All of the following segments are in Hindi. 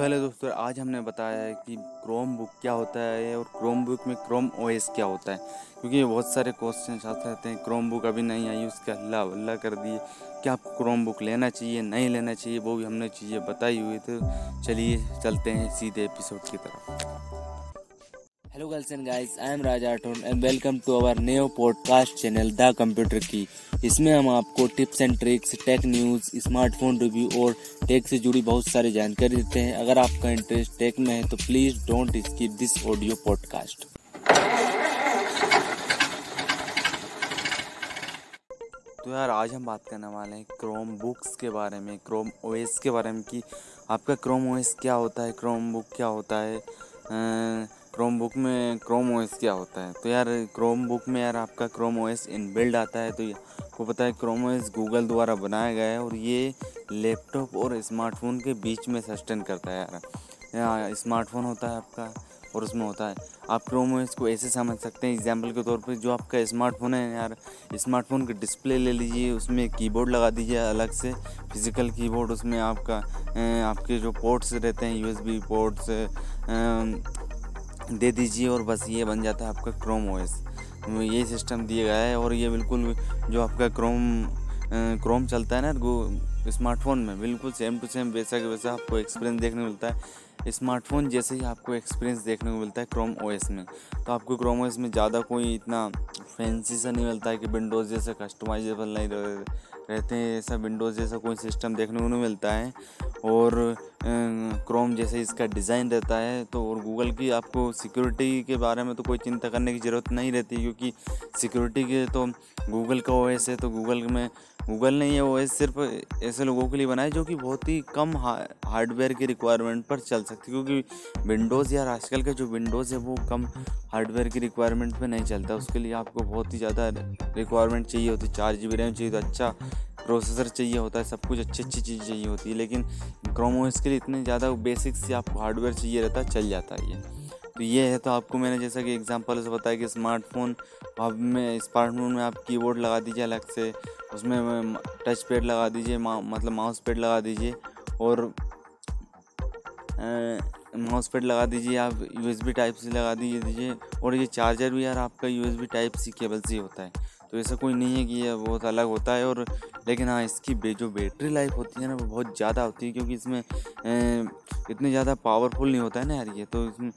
तो हेलो दोस्तों, आज हमने बताया है कि क्रोम बुक क्या होता है और क्रोम बुक में क्रोम ओएस क्या होता है। क्योंकि बहुत सारे क्वेश्चन आते रहते हैं। क्रोम बुक अभी नहीं आई, उसके अल्लाह वल्ला कर दिए। क्या आपको क्रोम बुक लेना चाहिए, नहीं लेना चाहिए, वो भी हमने चीज़ें बताई हुई तो चलिए, चलते हैं सीधे एपिसोड की तरफ़। Hello girls and guys, I am Raja and welcome to our new podcast channel The Computer Key. इसमें हम आपको tips and tricks tech news smartphone review और टेक से जुड़ी बहुत सारी जानकारी देते हैं अगर आपका इंटरेस्ट टेक में है तो please don't skip this audio podcast तो यार आज हम बात करने वाले हैं क्रोम बुक्स के बारे में क्रोम ओएस के बारे में कि आपका क्रोम ओएस क्या होता है क्रोम बुक क्या होता है क्रोम बुक में क्रोम ओएस क्या होता है? तो यार क्रोम बुक में यार आपका क्रोम ओएस इनबिल्ड आता है तो आपको पता है क्रोम ओएस गूगल द्वारा बनाया गया है और ये लैपटॉप और स्मार्टफ़ोन के बीच में सस्टेन करता है यार। स्मार्टफ़ोन होता है आपका और उसमें होता है। आप क्रोम ओएस को ऐसे समझ सकते हैं एग्ज़ाम्पल के तौर पर जो आपका स्मार्टफ़ोन है यार स्मार्टफ़ोन का डिस्प्ले ले लीजिए, उसमें कीबोर्ड लगा दीजिए अलग से फ़िज़िकल कीबोर्ड उसमें आपका आपके जो पोर्ट्स रहते हैं यूएसबी पोर्ट्स दे दीजिए और बस ये बन जाता है आपका क्रोम ओएस ये सिस्टम दिया गया है और ये बिल्कुल जो आपका क्रोम क्रोम चलता है ना स्मार्टफ़ोन में, बिल्कुल सेम टू सेम वैसा के वैसा आपको एक्सपीरियंस देखने मिलता है। स्मार्टफ़ोन जैसे ही आपको एक्सपीरियंस देखने को मिलता है क्रोम ओएस में तो आपको क्रोम ओएस में ज़्यादा कोई इतना फैंसी सा नहीं मिलता है कि विंडोज़ जैसा कस्टमाइजेबल नहीं रहते हैं, ऐसा विंडोज़ जैसा कोई सिस्टम देखने को नहीं मिलता है। और क्रोम जैसे इसका डिज़ाइन रहता है तो और गूगल की आपको सिक्योरिटी के बारे में तो कोई चिंता करने की ज़रूरत नहीं रहती, क्योंकि सिक्योरिटी के तो गूगल का ओएस है तो गूगल में गूगल ने ये ओएस सिर्फ़ ऐसे लोगों के लिए बनाया जो कि बहुत ही कम हार्डवेयर की रिक्वायरमेंट पर चल सकती क्योंकि विंडोज़ यार आजकल का जो विंडोज़ है वो कम हार्डवेयर की रिक्वायरमेंट पे नहीं चलता। उसके लिए आपको बहुत ही ज़्यादा रिक्वायरमेंट चाहिए होती है। चार जी बी रैम चाहिए तो अच्छा प्रोसेसर चाहिए होता है सब कुछ अच्छी अच्छी चीज़ चाहिए होती है। लेकिन क्रोमो इसके लिए इतने ज़्यादा बेसिक से आपको हार्डवेयर चाहिए रहता है चल जाता है ये। तो ये है तो आपको मैंने जैसा कि एग्जांपल से बताया कि स्मार्टफ़ोन आप में स्मार्टफ़ोन में आप कीबोर्ड लगा दीजिए अलग से उसमें टच पैड लगा दीजिए मा, मतलब माउस पैड लगा दीजिए और माउस पैड लगा दीजिए, आप यू एस बी टाइप से लगा दीजिए दीजिए। और ये चार्जर भी यार आपका U S B type C cable से होता है। तो ऐसा कोई नहीं है कि ये बहुत अलग होता है। और लेकिन हाँ इसकी जो बैटरी लाइफ होती है ना, वो बहुत ज़्यादा होती है, क्योंकि इसमें इतने ज़्यादा पावरफुल नहीं होता है ना यार ये। तो इसमें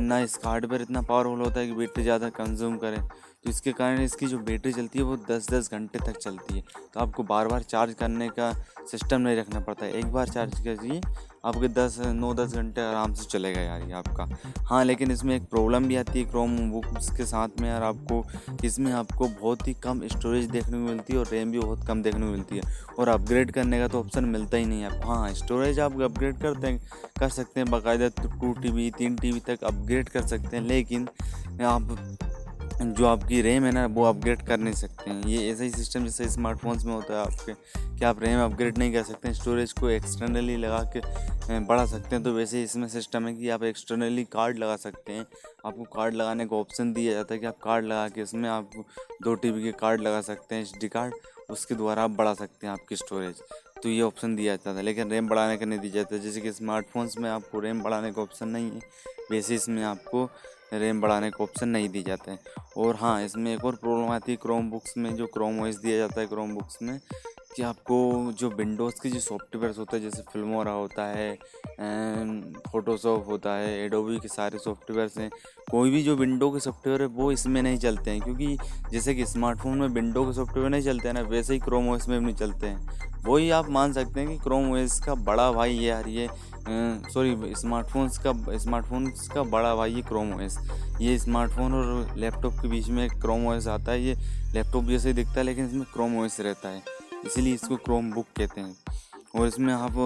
ना इसका हार्डवेयर इतना पावरफुल होता है कि बैटरी ज़्यादा कंज्यूम करे। तो इसके कारण इसकी जो बैटरी चलती है, वो दस दस घंटे तक चलती है। तो आपको बार बार चार्ज करने का सिस्टम नहीं रखना पड़ता है। एक बार चार्ज कीजिए आपके दस, नौ, दस घंटे आराम से चलेगा यार ये आपका। हाँ लेकिन इसमें एक प्रॉब्लम भी आती है क्रोम बुक्स के साथ में यार आपको, इसमें आपको बहुत ही कम स्टोरेज देखने को मिलती है और रैम भी बहुत कम देखने को मिलती है। और अपग्रेड करने का तो ऑप्शन मिलता ही नहीं है हाँ स्टोरेज आप अपग्रेड करते हैं कर सकते हैं, बाकायदा टू टी वी तीन टी वी तक अपग्रेड कर सकते हैं, लेकिन आप जो आपकी रैम है ना, वो अपग्रेड कर नहीं सकते हैं। ये ऐसा ही सिस्टम जैसे स्मार्टफोन्स में होता है आपके, कि आप रैम अपग्रेड नहीं कर सकते हैं, स्टोरेज को एक्सटर्नली लगा के बढ़ा सकते हैं। तो वैसे इसमें सिस्टम है कि आप एक्सटर्नली कार्ड लगा सकते हैं। आपको कार्ड लगाने का ऑप्शन दिया जाता है कि आप कार्ड लगा के इसमें आप दो टीबी के कार्ड लगा सकते हैं, एच कार्ड, उसके द्वारा आप बढ़ा सकते हैं आपकी स्टोरेज। तो ये ऑप्शन दिया जाता था, लेकिन रैम बढ़ाने का नहीं दिया जाता। जैसे कि स्मार्टफोन्स में आपको रैम बढ़ाने का ऑप्शन नहीं है, वैसे इसमें आपको रैम बढ़ाने का ऑप्शन नहीं दी जाता है। और हाँ इसमें एक और प्रॉब्लम आती है क्रोम बुक्स में, जो क्रोम ओएस दिया जाता है क्रोम बुक्स में, कि आपको जो विंडोज़ के जो सॉफ्टवेयर होते हैं, जैसे फिल्मोरा होता है फ़ोटोशॉप होता है एडोबी के सारे सॉफ्टवेयर्स हैं, कोई भी जो विंडो के सॉफ्टवेयर है, वो इसमें नहीं चलते हैं, क्योंकि जैसे कि स्मार्टफ़ोन में विंडो के सॉफ्टवेयर नहीं चलते हैं ना, वैसे ही क्रोम ओएस में भी नहीं चलते हैं। वही आप मान सकते हैं कि क्रोम ओएस का बड़ा भाई ये यार, ये सॉरी स्मार्टफोन्स का स्मार्टफोन्स का बड़ा भाई ये क्रोम ओएस ये स्मार्टफ़ोन और लैपटॉप के बीच में क्रोम ओएस आता है, ये लैपटॉप जैसे ही दिखता है, लेकिन इसमें क्रोम ओएस रहता है। इसीलिए इसको क्रोम बुक कहते हैं। और इसमें आप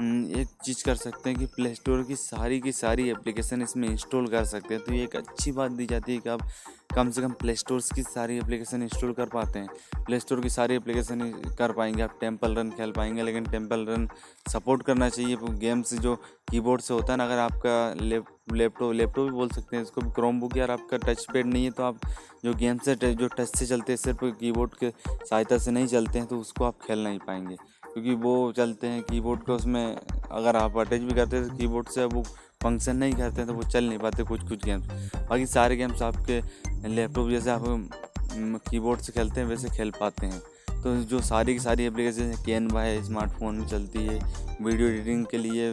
एक चीज़ कर सकते हैं कि प्ले स्टोर की सारी की सारी एप्लीकेशन इसमें इंस्टॉल कर सकते हैं। तो ये एक अच्छी बात दी जाती है कि आप कम से कम प्ले स्टोर की सारी एप्लीकेशन इंस्टॉल कर पाते हैं। प्ले स्टोर की सारी एप्लीकेशन कर पाएँगे आप टेंपल रन खेल पाएँगे, लेकिन टेंपल रन सपोर्ट करना चाहिए। गेम्स जो कीबोर्ड से होता है ना, अगर आपका लैपटॉप लैपटॉप भी बोल सकते हैं, इसको क्रोम बुक यार आपका टच पैड नहीं है तो आप जो गेम्स है जो टच से चलते हैं, सिर्फ़ कीबोर्ड के सहायता से नहीं चलते हैं तो उसको आप खेल नहीं पाएँगे। क्योंकि वो चलते हैं कीबोर्ड के उसमें, अगर आप अटैच भी करते हैं तो कीबोर्ड से वो फ़ंक्शन नहीं करते हैं तो वो चल नहीं पाते कुछ कुछ गेम्स बाकी सारे गेम्स आपके लैपटॉप जैसे आप कीबोर्ड से खेलते हैं, वैसे खेल पाते हैं। तो जो सारी की सारी एप्लीकेशन कैनवा है स्मार्टफ़ोन में चलती है वीडियो एडिटिंग के लिए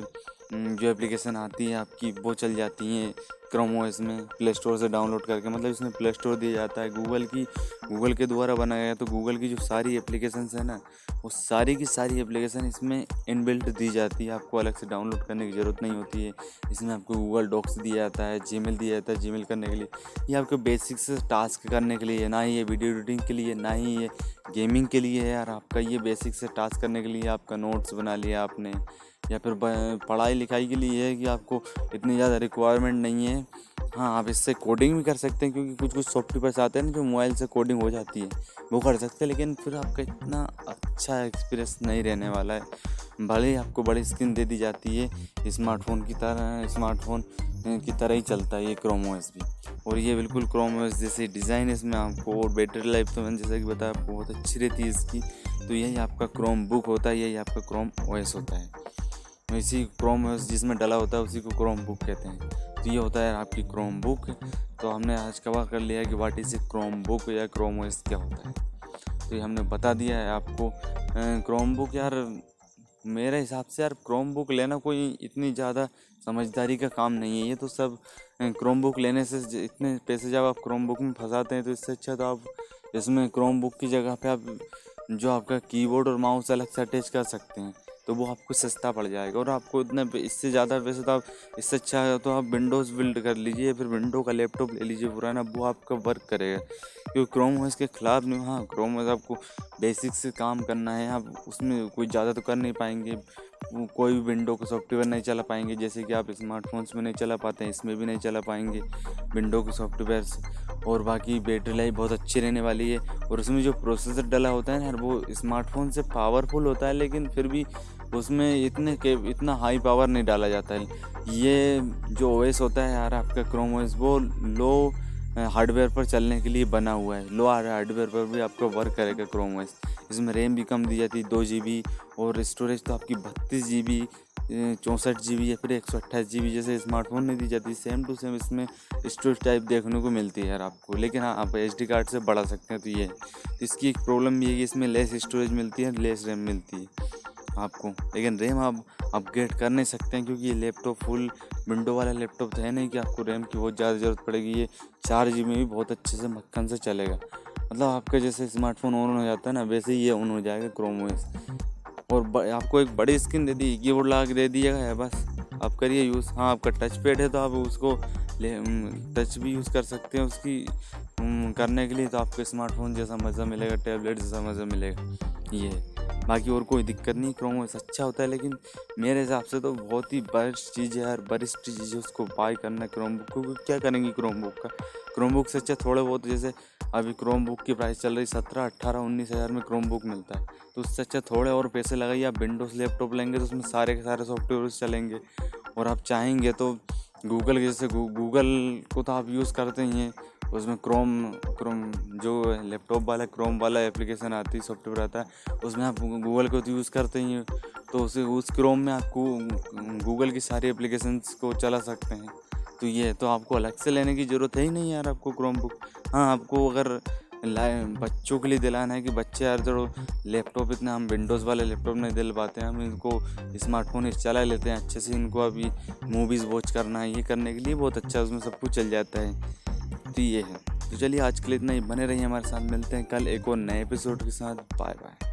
जो एप्लीकेशन आती है आपकी, वो चल जाती हैं क्रोम ओएस में प्ले स्टोर से डाउनलोड करके। मतलब इसमें प्ले स्टोर दिया जाता है। गूगल की गूगल के द्वारा बनाया गया तो गूगल की जो सारी एप्लीकेशन है ना, वो सारी की सारी एप्लीकेशन इसमें इनबिल्ट दी जाती है। आपको अलग से डाउनलोड करने की ज़रूरत नहीं होती है। इसमें आपको गूगल डॉक्स दिया जाता है जी दिया जाता है जी करने के लिए। ये आपके बेसिक्स टास्क करने के लिए, ना ही ये वीडियो एडिटिंग के लिए, ना ही ये गेमिंग के लिए है। यार आपका ये बेसिक से टास्क करने के लिए आपका नोट्स बना लिया आपने। या फिर पढ़ाई लिखाई के लिए है कि आपको इतनी ज़्यादा रिक्वायरमेंट नहीं है। हाँ आप इससे कोडिंग भी कर सकते हैं क्योंकि कुछ कुछ सॉफ्टवेयर आते हैं ना जो मोबाइल से कोडिंग हो जाती है। वो कर सकते हैं, लेकिन फिर आपका इतना अच्छा एक्सपीरियंस नहीं रहने वाला है। भले ही आपको बड़ी स्क्रीन दे दी जाती है स्मार्टफ़ोन की तरह स्मार्टफ़ोन की तरह ही चलता है ये क्रोम ओएस भी। और ये बिल्कुल क्रोम ओएस जैसे डिज़ाइन इसमें आपको और बैटरी लाइफ तो मैंने जैसा कि बताया, बहुत अच्छी रहती है इसकी। तो यही आपका क्रोम बुक होता है, यही आपका क्रोम ओएस होता है। इसी क्रोम जिसमें डला होता है, उसी को क्रोम बुक कहते हैं। तो ये होता है आपकी क्रोम बुक तो हमने आज कवर कर लिया कि what is a Chromebook या क्रोम ओएस क्या होता है। तो ये हमने बता दिया है आपको। क्रोम बुक यार, मेरे हिसाब से यार क्रोम बुक लेना कोई इतनी ज़्यादा समझदारी का काम नहीं है। ये तो सब क्रोम बुक लेने से इतने पैसे जब आप क्रोम बुक में फंसाते हैं तो इससे अच्छा तो आप इसमें क्रोम बुक की जगह पे आप, जो आपका कीबोर्ड और माउस अलग से अटैच कर सकते हैं। तो वो आपको सस्ता पड़ जाएगा और आपको इतना इससे ज़्यादा वैसे तो आप, इससे अच्छा है तो आप विंडोज़ बिल्ड कर लीजिए फिर विंडो का लैपटॉप ले लीजिए पुराना, वो आपका वर्क करेगा। क्योंकि क्रोम ओएस के खिलाफ नहीं हाँ क्रोम आपको बेसिक से काम करना है, आप उसमें कोई ज़्यादा तो कर नहीं पाएँगे। कोई भी विंडो का सॉफ्टवेयर नहीं चला पाएँगे, जैसे कि आप स्मार्टफोन्स में नहीं चला पाते हैं, इसमें भी नहीं चला पाएँगे विंडो के सॉफ्टवेयर और बाकी बैटरी लाइफ बहुत अच्छी रहने वाली है, और उसमें जो प्रोसेसर डला होता है ना वो स्मार्टफ़ोन से पावरफुल होता है, लेकिन फिर भी उसमें इतने के, इतना हाई पावर नहीं डाला जाता है। ये जो ओएस होता है यार, आपका क्रोम ओएस वो लो हार्डवेयर पर चलने के लिए बना हुआ है। लो हार्डवेयर पर भी आपका वर्क करेगा क्रोम ओएस इसमें रैम भी कम दी जाती है, दो जी बी और स्टोरेज तो आपकी बत्तीस जी बी चौंसठ जी बी या फिर एक सौ अट्ठाईस जी बी जैसे स्मार्टफ़ोन में दी जाती है। सेम टू सेम इसमें स्टोरेज टाइप देखने को मिलती है आपको। लेकिन हाँ आप एच डी कार्ड से बढ़ा सकते हैं तो ये। तो इसकी एक प्रॉब्लम भी है कि इसमें लेस स्टोरेज मिलती है लेस रैम मिलती है आपको। लेकिन रैम आप अपग्रेड कर नहीं सकते हैं क्योंकि ये लैपटॉप फुल विंडो वाला लैपटॉप तो है नहीं कि आपको रैम की बहुत ज़्यादा ज़रूरत पड़ेगी। ये चार जी में भी बहुत अच्छे से मक्खन से चलेगा। मतलब आपका जैसे स्मार्टफ़ोन ऑन हो जाता है ना, वैसे ही ये ऑन हो जाएगा क्रोम ओएस और आपको एक बड़ी स्क्रीन दे दी कीबोर्ड लगा के दे दिया है, बस। आप करिए यूज़ हाँ आपका टच पैड है तो आप उसको ले टच भी यूज़ कर सकते हैं उसकी करने के लिए तो आपको स्मार्टफ़ोन जैसा मज़ा मिलेगा टैबलेट जैसा मज़ा मिलेगा। ये बाकी और कोई दिक्कत नहीं क्रोम ओएस अच्छा होता है, लेकिन मेरे हिसाब से तो बहुत ही बेस्ट चीज़ है यार बरिस्ट चीज़ है उसको बाय करना क्रोम बुक क्योंकि क्या करेंगी क्रोम बुक का? क्रोम बुक से अच्छा थोड़े बहुत जैसे अभी क्रोम बुक की प्राइस चल रही सत्रह अट्ठारह उन्नीस हज़ार में क्रोम बुक मिलता है। तो उससे अच्छा थोड़े और पैसे लगाइए, आप विंडोज़ लैपटॉप लेंगे तो उसमें सारे के सारे सॉफ्टवेयर चलेंगे। और आप चाहेंगे तो गूगल जैसे गूगल को तो आप यूज़ करते ही हैं। उसमें क्रोम क्रोम जो लैपटॉप वाला क्रोम वाला एप्लीकेशन आती है सॉफ्टवेयर आता है, उसमें आप गूगल को तो यूज़ करते ही हैं। तो उसे, उस क्रोम में आपको गूगल की सारी एप्लीकेशंस को चला सकते हैं। तो ये तो आपको अलग से लेने की ज़रूरत है ही नहीं यार आपको क्रोम बुक हाँ आपको अगर लाए बच्चों के लिए दिलाना है कि बच्चे यार जो लैपटॉप इतने, हम विंडोज़ वाले लैपटॉप नहीं दिल पाते हैं हम इनको स्मार्टफ़ोन चला लेते हैं, अच्छे से इनको अभी मूवीज़ वॉच करना है ये करने के लिए बहुत अच्छा उसमें सब कुछ चल जाता है। तो ये है। तो चलिए आज के लिए इतना ही, बने रहिए हमारे साथ, मिलते हैं कल एक और नए एपिसोड के साथ। Bye bye